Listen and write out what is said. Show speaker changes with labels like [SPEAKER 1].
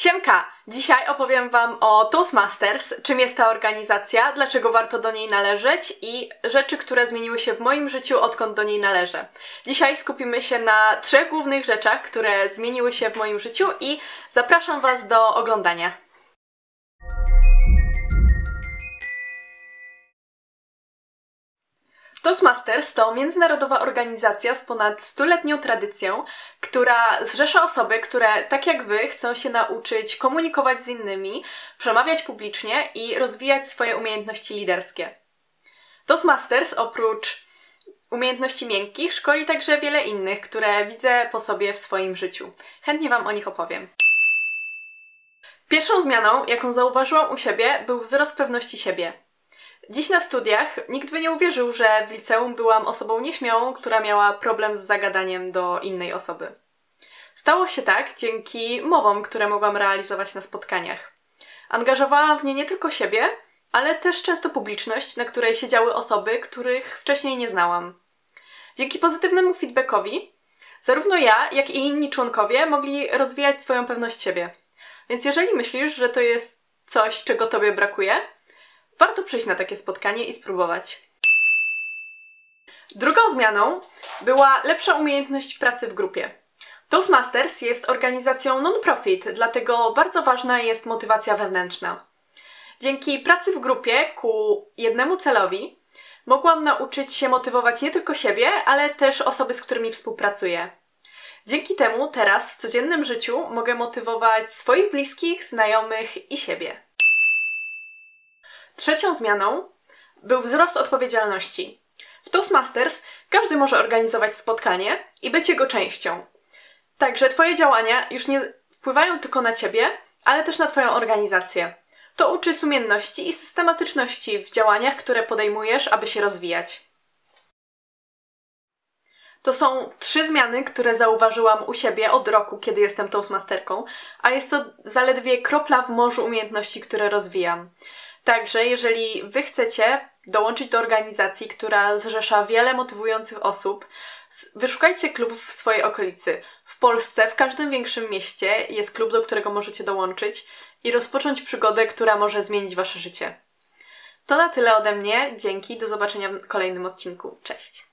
[SPEAKER 1] Siemka! Dzisiaj opowiem Wam o Toastmasters, czym jest ta organizacja, dlaczego warto do niej należeć i rzeczy, które zmieniły się w moim życiu, odkąd do niej należę. Dzisiaj skupimy się na trzech głównych rzeczach, które zmieniły się w moim życiu i zapraszam Was do oglądania. Toastmasters to międzynarodowa organizacja z ponad stuletnią tradycją, która zrzesza osoby, które tak jak wy chcą się nauczyć komunikować z innymi, przemawiać publicznie i rozwijać swoje umiejętności liderskie. Toastmasters oprócz umiejętności miękkich szkoli także wiele innych, które widzę po sobie w swoim życiu. Chętnie wam o nich opowiem. Pierwszą zmianą, jaką zauważyłam u siebie, był wzrost pewności siebie. Dziś na studiach nikt by nie uwierzył, że w liceum byłam osobą nieśmiałą, która miała problem z zagadaniem do innej osoby. Stało się tak dzięki mowom, które mogłam realizować na spotkaniach. Angażowałam w nie nie tylko siebie, ale też często publiczność, na której siedziały osoby, których wcześniej nie znałam. Dzięki pozytywnemu feedbackowi, zarówno ja, jak i inni członkowie mogli rozwijać swoją pewność siebie. Więc jeżeli myślisz, że to jest coś, czego tobie brakuje, warto przyjść na takie spotkanie i spróbować. Drugą zmianą była lepsza umiejętność pracy w grupie. Toastmasters jest organizacją non-profit, dlatego bardzo ważna jest motywacja wewnętrzna. Dzięki pracy w grupie ku jednemu celowi mogłam nauczyć się motywować nie tylko siebie, ale też osoby, z którymi współpracuję. Dzięki temu teraz w codziennym życiu mogę motywować swoich bliskich, znajomych i siebie. Trzecią zmianą był wzrost odpowiedzialności. W Toastmasters każdy może organizować spotkanie i być jego częścią. Także Twoje działania już nie wpływają tylko na Ciebie, ale też na Twoją organizację. To uczy sumienności i systematyczności w działaniach, które podejmujesz, aby się rozwijać. To są trzy zmiany, które zauważyłam u siebie od roku, kiedy jestem Toastmasterką, a jest to zaledwie kropla w morzu umiejętności, które rozwijam. Także jeżeli Wy chcecie dołączyć do organizacji, która zrzesza wiele motywujących osób, wyszukajcie klubów w swojej okolicy. W Polsce, w każdym większym mieście jest klub, do którego możecie dołączyć i rozpocząć przygodę, która może zmienić Wasze życie. To na tyle ode mnie. Dzięki. Do zobaczenia w kolejnym odcinku. Cześć.